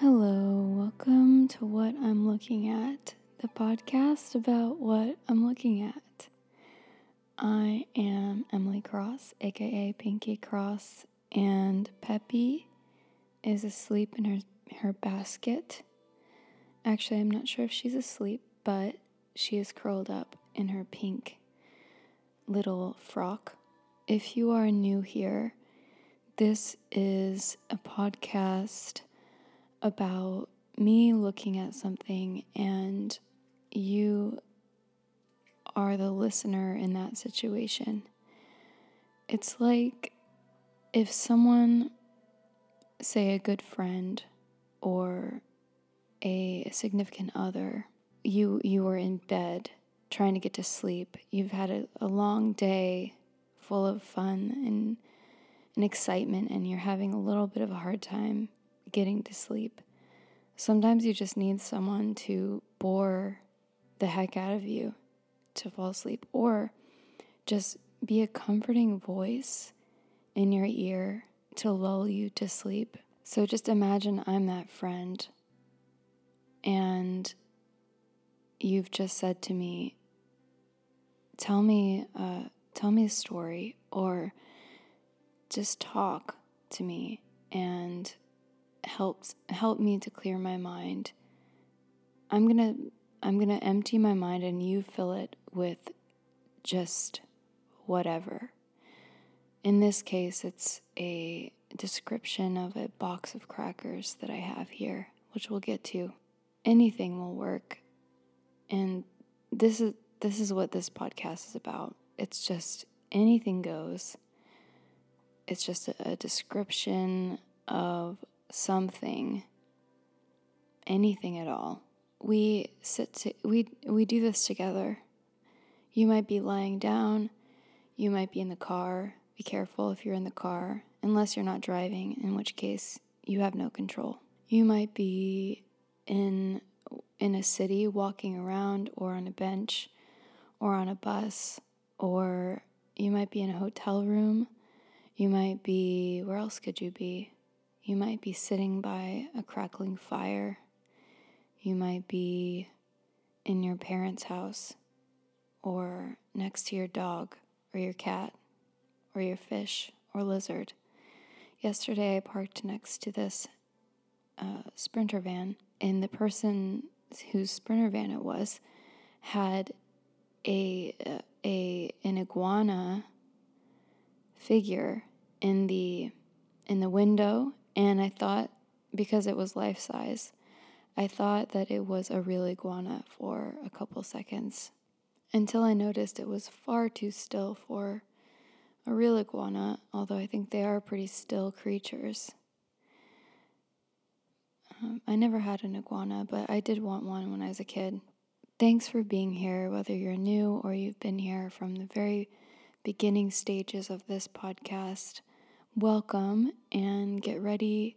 Hello, welcome to What I'm Looking At, the podcast about what I'm looking at. I am Emily Cross, aka Pinky Cross, and Peppy is asleep in her, her basket. Actually, I'm not sure if she's asleep, but she is curled up in her pink little frock. If you are new here, this is a podcast about me looking at something and you are the listener in that situation. It's like if someone, say a good friend or a significant other, you you were in bed trying to get to sleep. You've had a, a long day full of fun and, and excitement and you're having a little bit of a hard time getting to sleep. Sometimes you just need someone to bore the heck out of you to fall asleep, or just be a comforting voice in your ear to lull you to sleep. So just imagine I'm that friend, and you've just said to me, "Tell me, uh, tell me a story," or just talk to me and helps help me to clear my mind. I'm going to I'm going to empty my mind and you fill it with just whatever. In this case, it's a description of a box of crackers that I have here, which we'll get to. Anything will work. And this is this is what this podcast is about. It's just anything goes. It's just a, a description of something, anything at all. We sit to, we we do this together. You might be lying down, you might be in the car. Be careful if you're in the car, unless you're not driving, in which case you have no control. You might be in in a city walking around or on a bench or on a bus or you might be in a hotel room. You might be where else could you be? You might be sitting by a crackling fire. You might be in your parents' house or next to your dog or your cat or your fish or lizard. Yesterday, I parked next to this uh, sprinter van, and the person whose sprinter van it was had a a an iguana figure in the in the window and I thought, because it was life size, I thought that it was a real iguana for a couple seconds until I noticed it was far too still for a real iguana, although I think they are pretty still creatures. Um, I never had an iguana, but I did want one when I was a kid. Thanks for being here, whether you're new or you've been here from the very beginning stages of this podcast welcome and get ready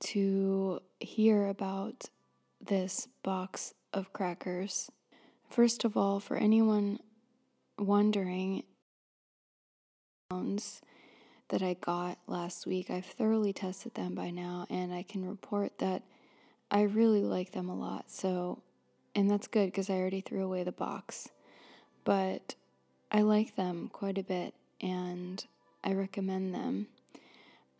to hear about this box of crackers. First of all, for anyone wondering, that I got last week, I've thoroughly tested them by now, and I can report that I really like them a lot. So, and that's good because I already threw away the box, but I like them quite a bit, and I recommend them.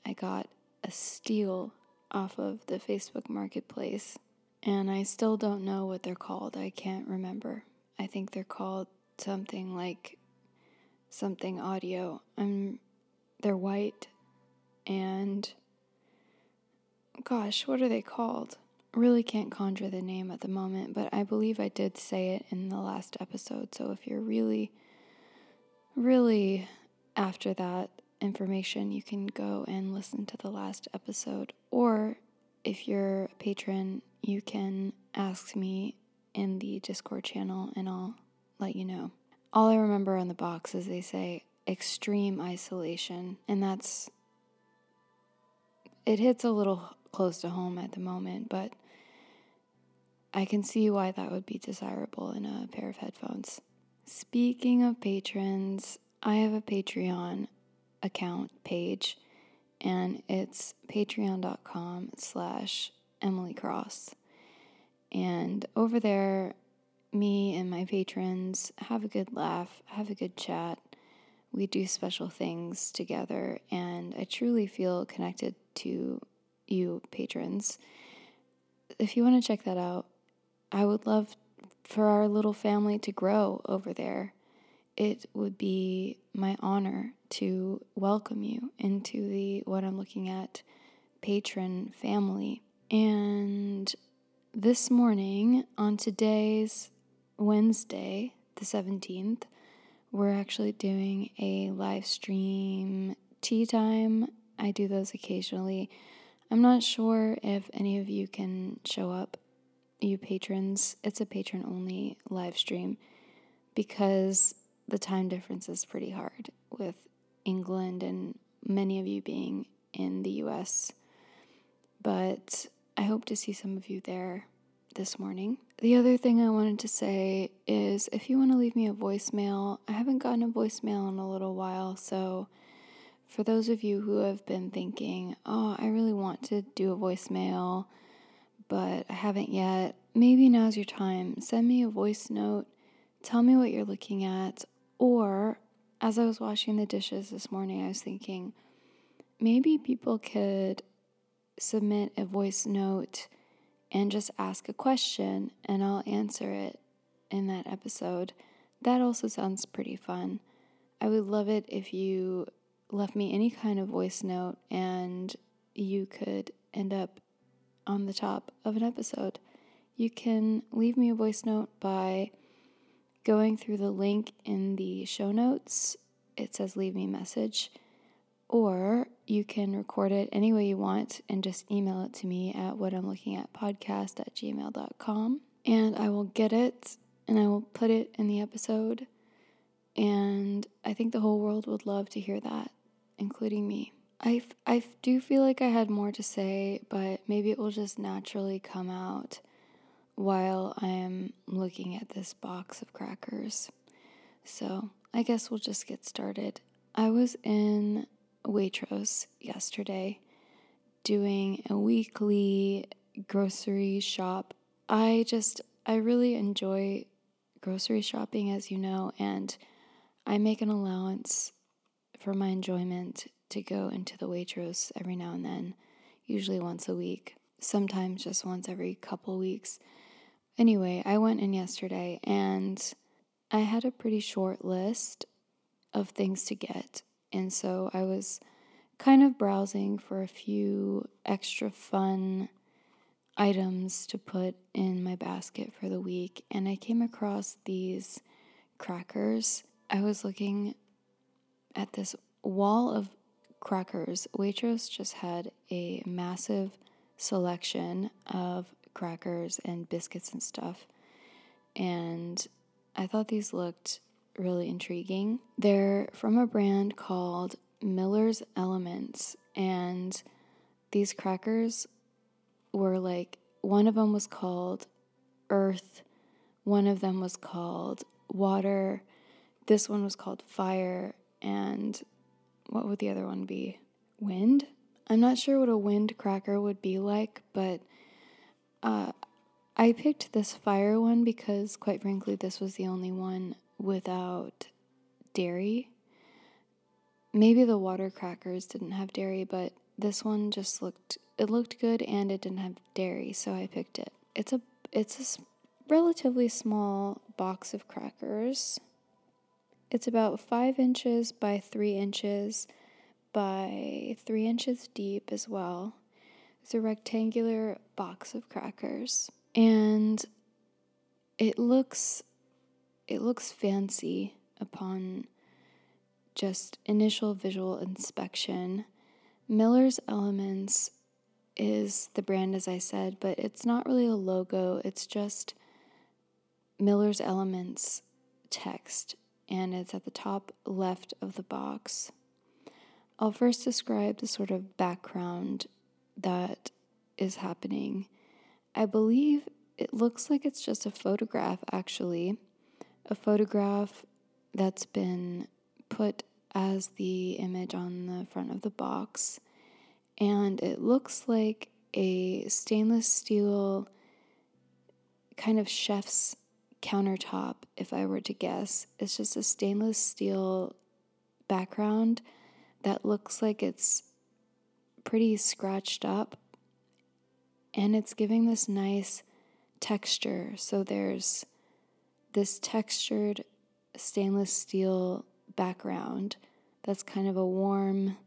I got a steal off of the Facebook Marketplace, and I still don't know what they're called. I can't remember. I think they're called something like something audio. I'm they're white and gosh, what are they called? Really can't conjure the name at the moment, but I believe I did say it in the last episode. So if you're really really after that information, you can go and listen to the last episode. Or if you're a patron, you can ask me in the Discord channel and I'll let you know. All I remember on the box is they say extreme isolation, and that's it hits a little close to home at the moment, but I can see why that would be desirable in a pair of headphones. Speaking of patrons, I have a Patreon account page and it's patreon.com slash Emily Cross. And over there, me and my patrons have a good laugh, have a good chat. We do special things together, and I truly feel connected to you, patrons. If you want to check that out, I would love for our little family to grow over there. It would be my honor to welcome you into the what I'm looking at patron family. And this morning, on today's Wednesday, the 17th, we're actually doing a live stream tea time. I do those occasionally. I'm not sure if any of you can show up, you patrons. It's a patron only live stream because the time difference is pretty hard with England and many of you being in the US. But I hope to see some of you there this morning. The other thing I wanted to say is if you want to leave me a voicemail, I haven't gotten a voicemail in a little while, so for those of you who have been thinking, oh, I really want to do a voicemail, but I haven't yet, maybe now's your time. Send me a voice note. Tell me what you're looking at. Or, as I was washing the dishes this morning, I was thinking maybe people could submit a voice note and just ask a question and I'll answer it in that episode. That also sounds pretty fun. I would love it if you left me any kind of voice note and you could end up on the top of an episode. You can leave me a voice note by going through the link in the show notes. It says leave me a message. Or you can record it any way you want and just email it to me at what I'm looking at podcast at gmail.com. And I will get it and I will put it in the episode. And I think the whole world would love to hear that including me. I, I do feel like I had more to say, but maybe it will just naturally come out while I am looking at this box of crackers. So I guess we'll just get started. I was in Waitrose yesterday doing a weekly grocery shop. I just, I really enjoy grocery shopping, as you know, and I make an allowance for my enjoyment to go into the Waitrose every now and then, usually once a week, sometimes just once every couple weeks. Anyway, I went in yesterday and I had a pretty short list of things to get. And so I was kind of browsing for a few extra fun items to put in my basket for the week. And I came across these crackers. I was looking at this wall of crackers, Waitrose just had a massive selection of crackers and biscuits and stuff. And I thought these looked really intriguing. They're from a brand called Miller's Elements. And these crackers were like, one of them was called Earth, one of them was called Water, this one was called Fire, and what would the other one be? Wind? I'm not sure what a wind cracker would be like, but uh, I picked this fire one because, quite frankly, this was the only one without dairy. Maybe the water crackers didn't have dairy, but this one just looked it looked good and it didn't have dairy, so I picked it. It's a it's a relatively small box of crackers. It's about five inches by three inches by three inches deep as well. It's a rectangular box of crackers. And it looks it looks fancy upon just initial visual inspection. Miller's Elements is the brand, as I said, but it's not really a logo, it's just Miller's Elements text and it's at the top left of the box. I'll first describe the sort of background that is happening. I believe it looks like it's just a photograph, actually, a photograph that's been put as the image on the front of the box. And it looks like a stainless steel kind of chef's countertop, if I were to guess. It's just a stainless steel background that looks like it's pretty scratched up and it's giving this nice texture. So there's this textured stainless steel background that's kind of a warm,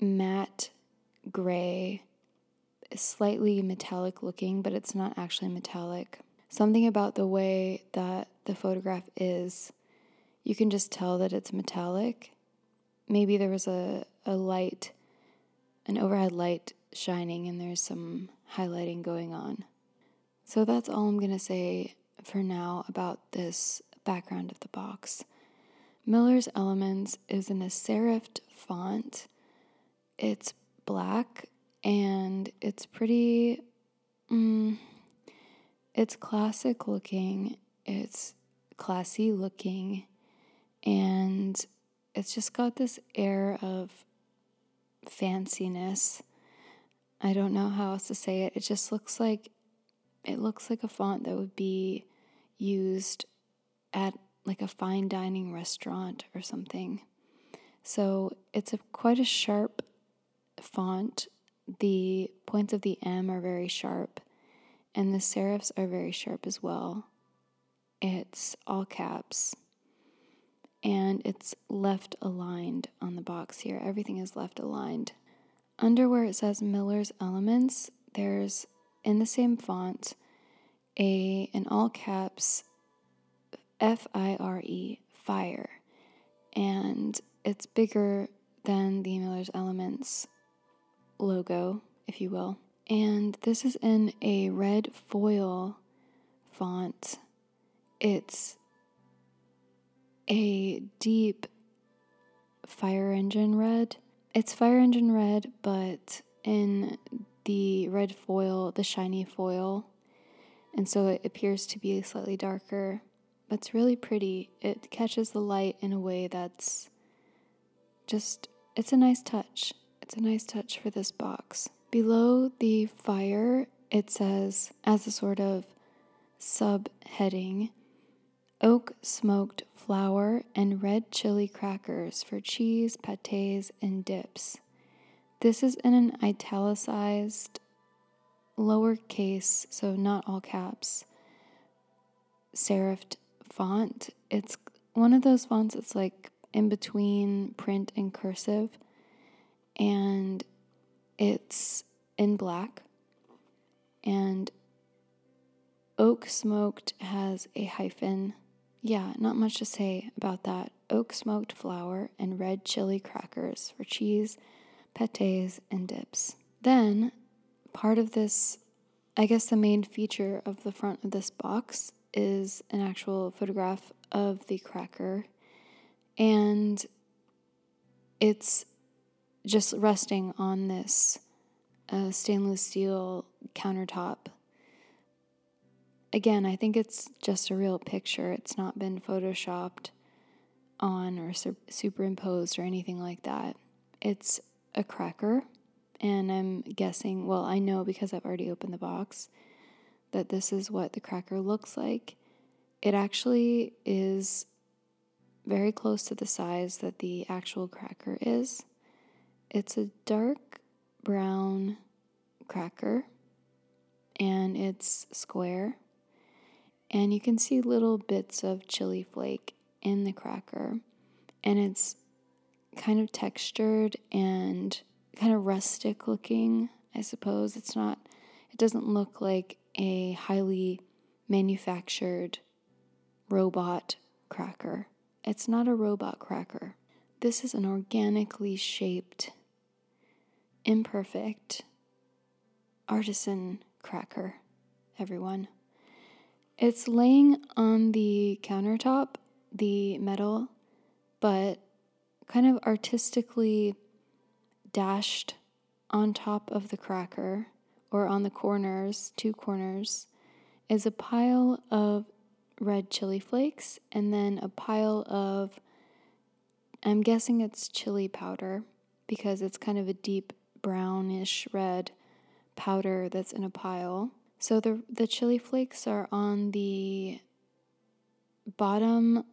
matte gray, slightly metallic looking, but it's not actually metallic. Something about the way that the photograph is, you can just tell that it's metallic. Maybe there was a, a light, an overhead light shining, and there's some highlighting going on. So that's all I'm going to say for now about this background of the box. Miller's Elements is in a serifed font. It's black and it's pretty, mm, it's classic looking, it's classy looking, and it's just got this air of fanciness. I don't know how else to say it. It just looks like it looks like a font that would be used at like a fine dining restaurant or something. So it's a quite a sharp font. The points of the M are very sharp, and the serifs are very sharp as well. It's all caps, and it's left aligned on the box here. Everything is left aligned. Under where it says Miller's Elements, there's in the same font a in all caps F I R E, fire. And it's bigger than the Miller's Elements logo, if you will. And this is in a red foil font. It's a deep fire engine red. It's fire engine red, but in the red foil, the shiny foil. And so it appears to be slightly darker but it's really pretty. It catches the light in a way that's just, it's a nice touch. It's a nice touch for this box. Below the fire, it says, as a sort of subheading, oak smoked flour and red chili crackers for cheese, pates, and dips. This is in an italicized lowercase, so not all caps, serifed font. It's one of those fonts that's like in between print and cursive, and it's in black. And Oak Smoked has a hyphen. Yeah, not much to say about that. Oak smoked flour and red chili crackers for cheese, pates, and dips. Then, part of this, I guess the main feature of the front of this box is an actual photograph of the cracker, and it's just resting on this uh, stainless steel countertop. Again, I think it's just a real picture. It's not been photoshopped on or su- superimposed or anything like that. It's a cracker, and I'm guessing, well, I know because I've already opened the box that this is what the cracker looks like, it actually is very close to the size that the actual cracker is. It's a dark brown cracker and it's square. And you can see little bits of chili flake in the cracker. And it's kind of textured and kind of rustic looking, I suppose. It's not, it doesn't look like a highly manufactured robot cracker. It's not a robot cracker. This is an organically shaped, imperfect, artisan cracker, everyone. It's laying on the countertop, the metal, but kind of artistically dashed on top of the cracker or on the corners, two corners, is a pile of red chili flakes and then a pile of, I'm guessing it's chili powder because it's kind of a deep brownish red powder that's in a pile. So the the chili flakes are on the bottom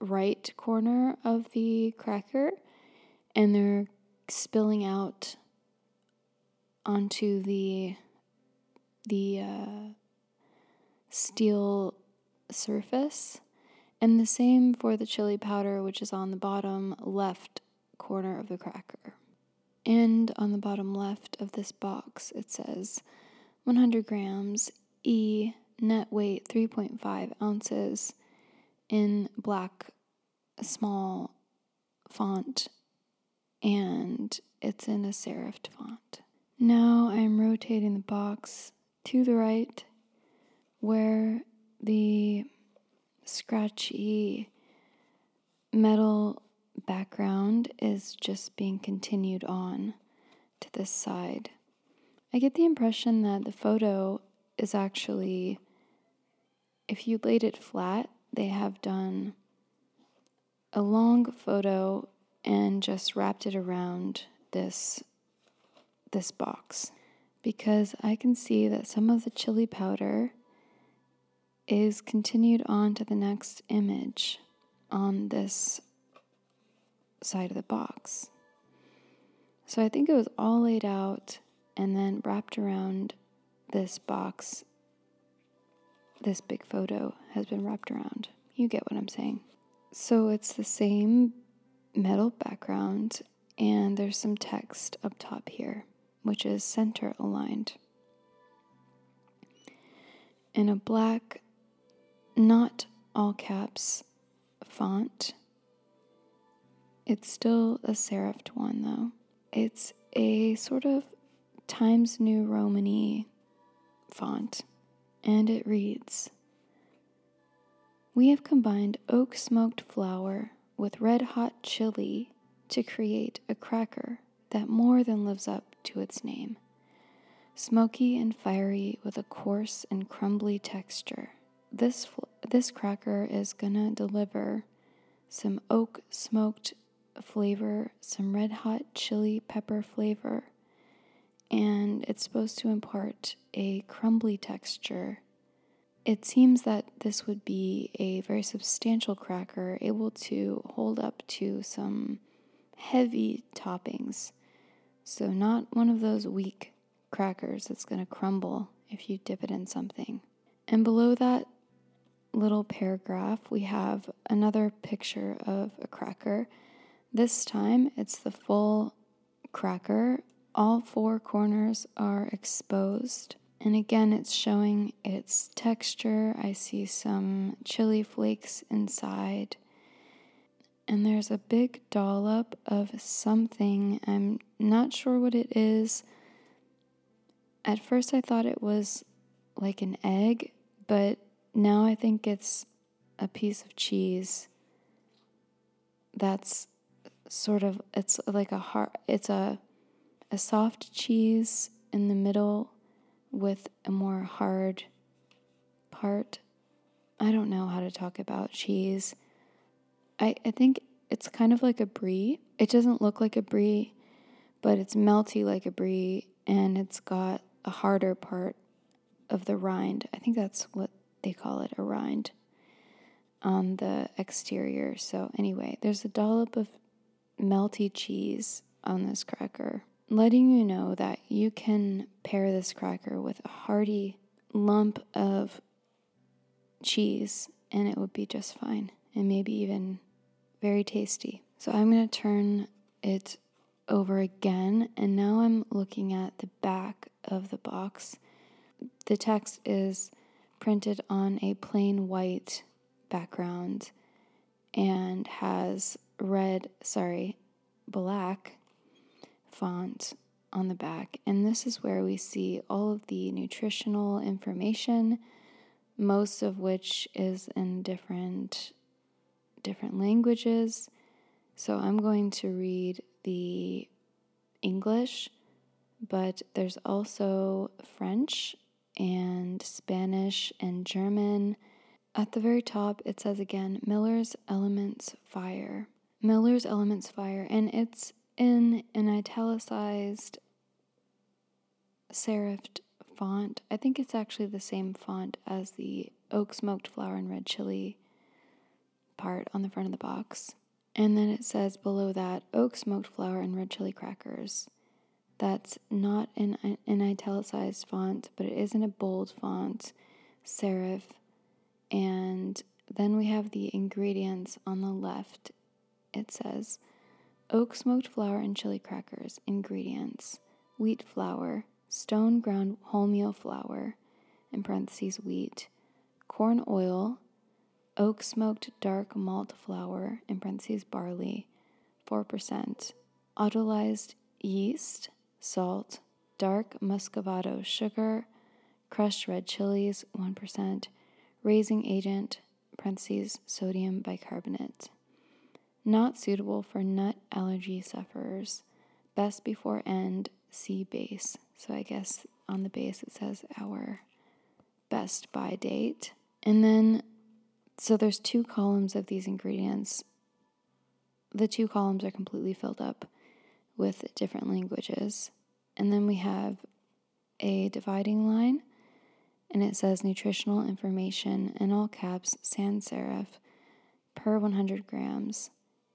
right corner of the cracker and they're spilling out onto the the uh, steel surface. And the same for the chili powder which is on the bottom left corner of the cracker. And on the bottom left of this box it says 100 grams e net weight 3.5 ounces in black small font and it's in a serifed font. Now I'm rotating the box to the right where the scratchy metal background is just being continued on to this side. I get the impression that the photo is actually, if you laid it flat, they have done a long photo and just wrapped it around this this box because I can see that some of the chili powder is continued on to the next image on this side of the box. So I think it was all laid out and then wrapped around this box. This big photo has been wrapped around. You get what I'm saying. So it's the same metal background and there's some text up top here, which is center aligned. In a black, not all caps font. It's still a serifed one though. It's a sort of Times New Romany font, and it reads We have combined oak smoked flour with red hot chili to create a cracker that more than lives up to its name. Smoky and fiery with a coarse and crumbly texture. This, this cracker is gonna deliver some oak smoked flavor, some red hot chili pepper flavor, and it's supposed to impart a crumbly texture it seems that this would be a very substantial cracker, able to hold up to some heavy toppings. So, not one of those weak crackers that's going to crumble if you dip it in something. And below that little paragraph, we have another picture of a cracker. This time it's the full cracker. All four corners are exposed. And again, it's showing its texture. I see some chili flakes inside. And there's a big dollop of something. I'm not sure what it is. At first, I thought it was like an egg, but now I think it's a piece of cheese that's sort of it's like a hard it's a a soft cheese in the middle with a more hard part. I don't know how to talk about cheese. I, I think it's kind of like a brie. It doesn't look like a brie, but it's melty like a brie and it's got a harder part of the rind. I think that's what they call it, a rind on the exterior. So, anyway, there's a dollop of melty cheese on this cracker letting you know that you can pair this cracker with a hearty lump of cheese and it would be just fine and maybe even very tasty. So I'm going to turn it over again and now I'm looking at the back of the box. The text is printed on a plain white background and has red, sorry, black font on the back, and this is where we see all of the nutritional information, most of which is in different different languages. So I'm going to read the English, but there's also French and Spanish and German. At the very top, it says again Miller's Elements Fire. Miller's Elements Fire, and it's in an italicized serifed font. I think it's actually the same font as the oak smoked flour and red chili part on the front of the box. And then it says below that oak smoked flour and red chili crackers. That's not in an italicized font, but it is in a bold font, serif. And then we have the ingredients on the left. It says oak smoked flour and chili crackers. Ingredients wheat flour, stone ground wholemeal flour, in parentheses wheat, corn oil, oak smoked dark malt flour, in parentheses barley, 4%, autolyzed yeast, salt, dark muscovado sugar, crushed red chilies, 1%, raising agent, parentheses sodium bicarbonate. Not suitable for nut allergy sufferers. Best before end, see base. So I guess on the base it says our best by date. And then, so there's two columns of these ingredients. The two columns are completely filled up with different languages. And then we have a dividing line, and it says nutritional information in all caps sans serif per 100 grams,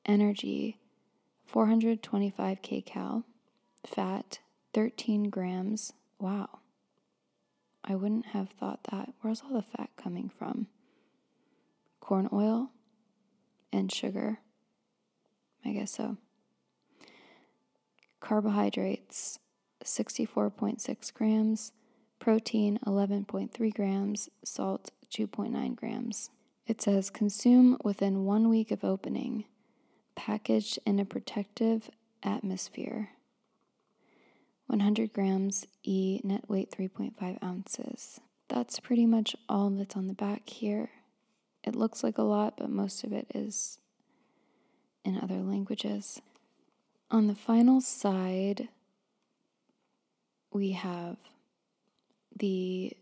energy 425 kcal, fat 13 grams. Wow. I wouldn't have thought that. Where's all the fat coming from? Corn oil and sugar. I guess so. Carbohydrates 64.6 grams, protein 11.3 grams, salt 2.9 grams. It says consume within one week of opening, packaged in a protective atmosphere. 100 grams E, net weight 3.5 ounces. That's pretty much all that's on the back here. It looks like a lot, but most of it is in other languages. On the final side, we have the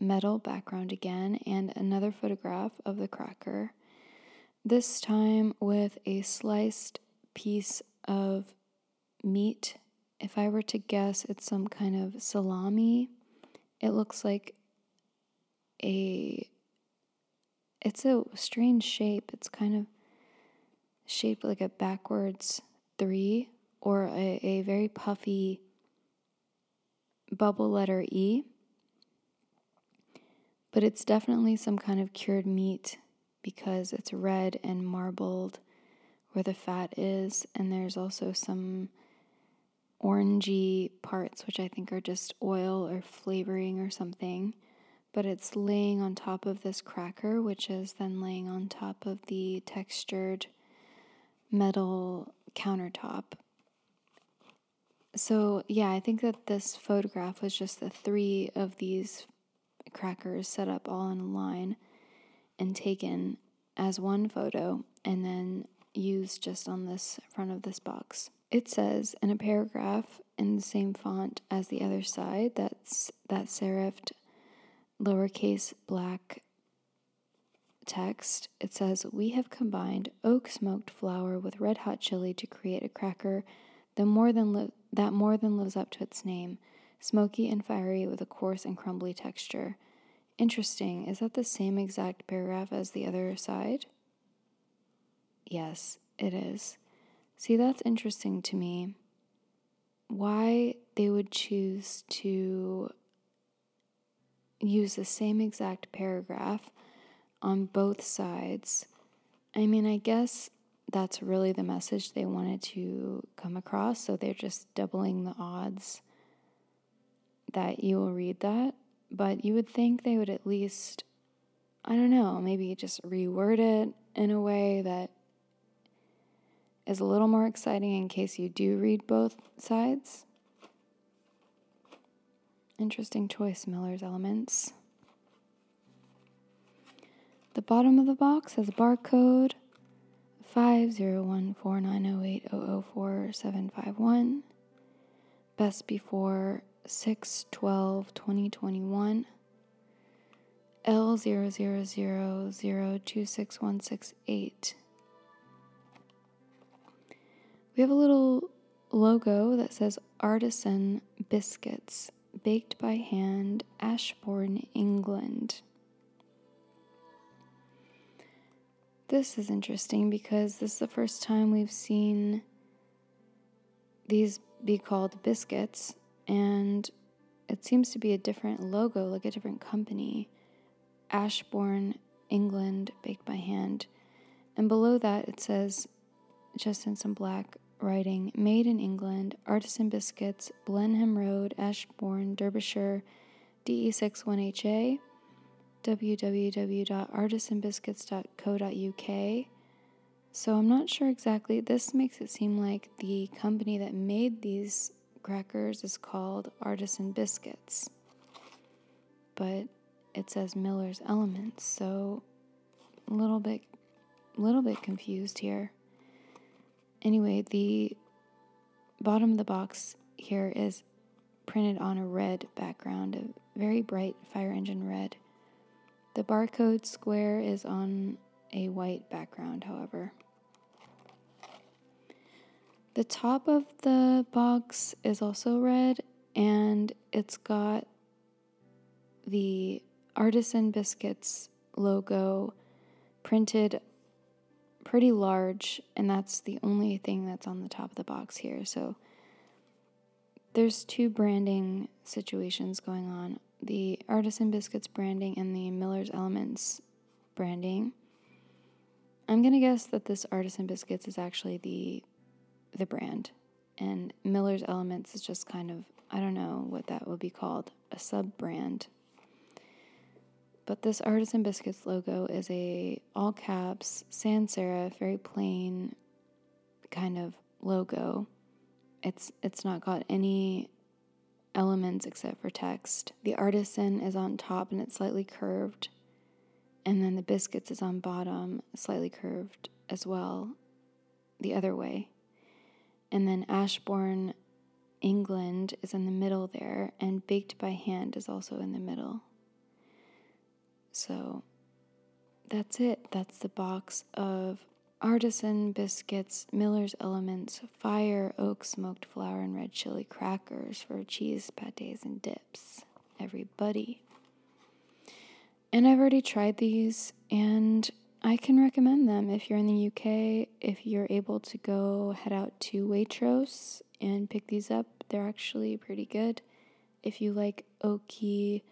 metal background again and another photograph of the cracker, this time with a sliced piece of meat if I were to guess, it's some kind of salami. It looks like a. It's a strange shape. It's kind of shaped like a backwards three or a, a very puffy bubble letter E. But it's definitely some kind of cured meat because it's red and marbled where the fat is, and there's also some orangey parts, which I think are just oil or flavoring or something. But it's laying on top of this cracker, which is then laying on top of the textured metal countertop. So, yeah, I think that this photograph was just the three of these crackers set up all in a line and taken as one photo and then used just on this front of this box. It says in a paragraph in the same font as the other side, that's that serifed lowercase black text. It says, We have combined oak smoked flour with red hot chili to create a cracker that more than, li- that more than lives up to its name, smoky and fiery with a coarse and crumbly texture. Interesting. Is that the same exact paragraph as the other side? Yes, it is. See, that's interesting to me. Why they would choose to use the same exact paragraph on both sides. I mean, I guess that's really the message they wanted to come across, so they're just doubling the odds that you will read that. But you would think they would at least, I don't know, maybe just reword it in a way that is a little more exciting in case you do read both sides. Interesting choice, Miller's Elements. The bottom of the box has a barcode 5014908004751. Best before 6 12 2021. L0000261668. We have a little logo that says Artisan Biscuits. baked by hand, Ashbourne, England. This is interesting because this is the first time we've seen these be called biscuits, and it seems to be a different logo, like a different company. Ashbourne, England, baked by hand. And below that, it says, just in some black writing, made in England, artisan biscuits, Blenheim Road, Ashbourne, Derbyshire, DE61HA www.artisanbiscuits.co.uk. So I'm not sure exactly. This makes it seem like the company that made these crackers is called Artisan Biscuits. But it says Miller's Elements, so a little bit little bit confused here. Anyway, the bottom of the box here is printed on a red background, a very bright fire engine red. The barcode square is on a white background, however. The top of the box is also red and it's got the Artisan Biscuits logo printed pretty large, and that's the only thing that's on the top of the box here. So there's two branding situations going on the Artisan Biscuits branding and the Miller's Elements branding. I'm gonna guess that this Artisan Biscuits is actually the the brand, and Miller's Elements is just kind of I don't know what that would be called a sub brand. But this Artisan Biscuits logo is a all caps sans serif, very plain kind of logo. It's it's not got any elements except for text. The artisan is on top and it's slightly curved, and then the biscuits is on bottom, slightly curved as well, the other way. And then Ashbourne, England is in the middle there, and Baked by Hand is also in the middle. So that's it. That's the box of artisan biscuits, Miller's Elements, fire, oak, smoked flour, and red chili crackers for cheese, pates, and dips. Everybody. And I've already tried these, and I can recommend them if you're in the UK. If you're able to go head out to Waitrose and pick these up, they're actually pretty good. If you like oaky,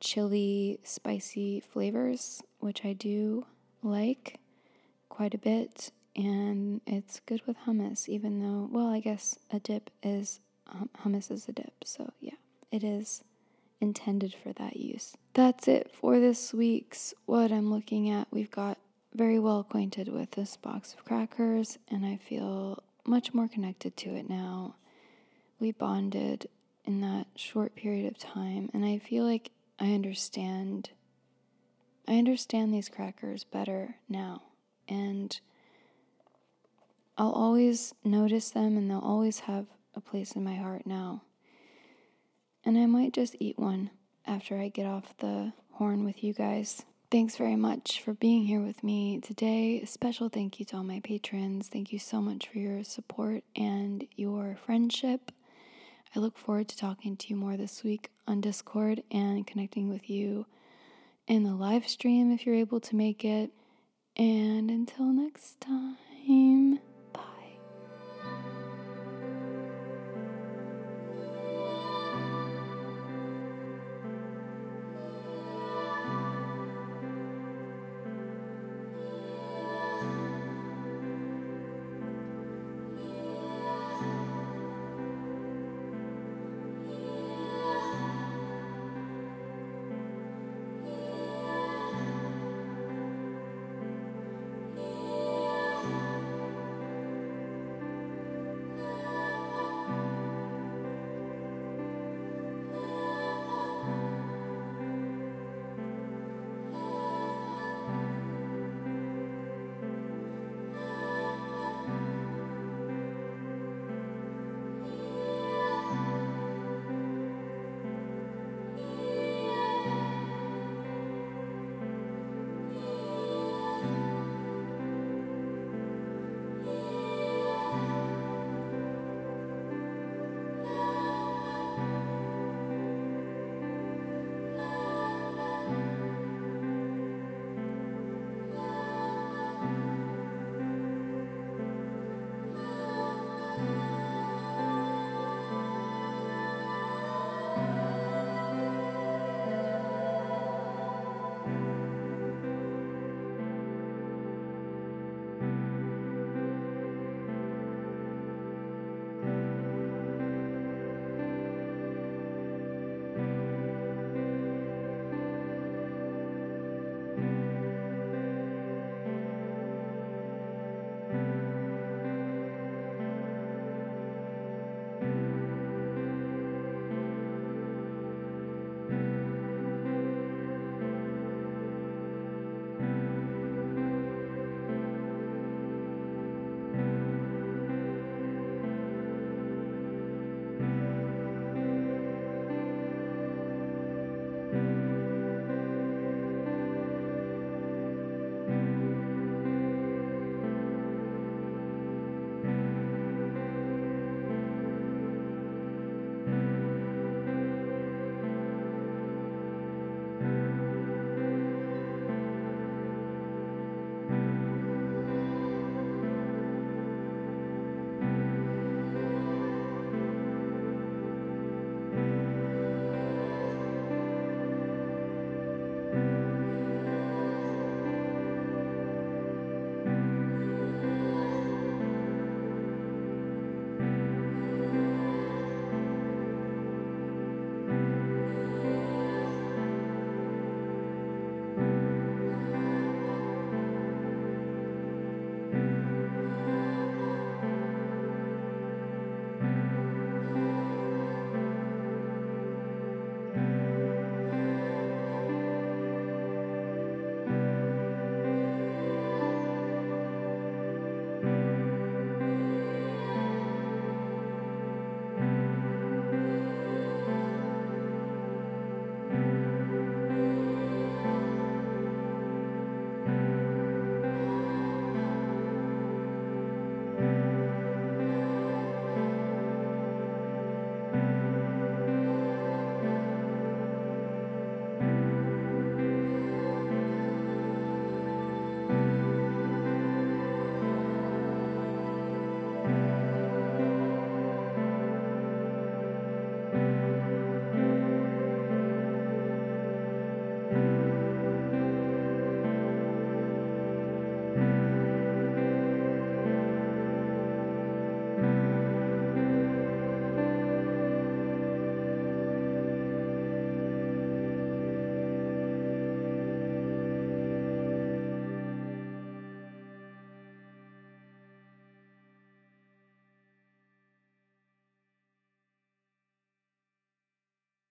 chili, spicy flavors, which I do like, quite a bit, and it's good with hummus, even though, well, I guess a dip is, um, hummus is a dip, so yeah, it is intended for that use. That's it for this week's What I'm Looking At. We've got very well acquainted with this box of crackers, and I feel much more connected to it now. We bonded in that short period of time, and I feel like I understand. I understand these crackers better now and I'll always notice them and they'll always have a place in my heart now. And I might just eat one after I get off the horn with you guys. Thanks very much for being here with me today. A special thank you to all my patrons. Thank you so much for your support and your friendship. I look forward to talking to you more this week on Discord and connecting with you in the live stream if you're able to make it. And until next time.